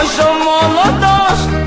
Hoy somos los dos,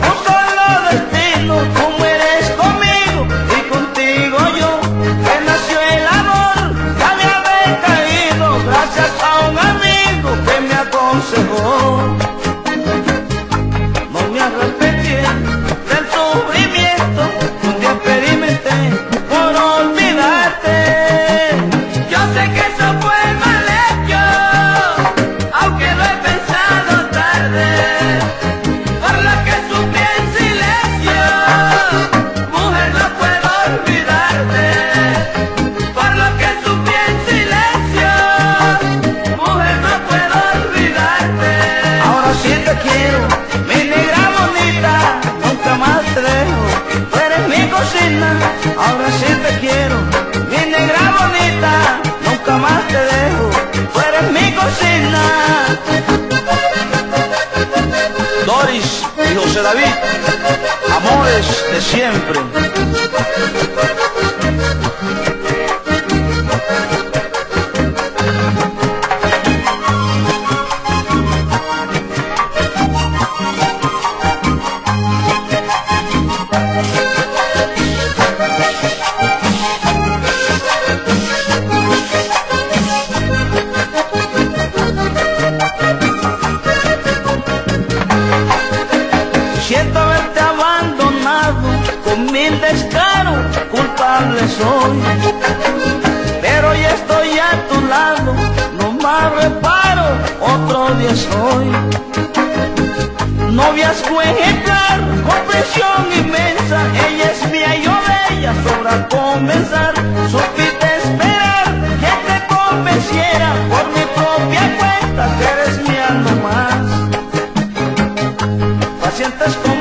David, amores de siempre. con mil descaro culpable soy. Pero ya estoy a tu lado, no más reparo, otro día soy. Novias ejemplar, con presión inmensa, ella es mía, yo de ella, sobra comenzar, supiste esperar que te convenciera por mi propia cuenta que eres mía nomás. Pacientes con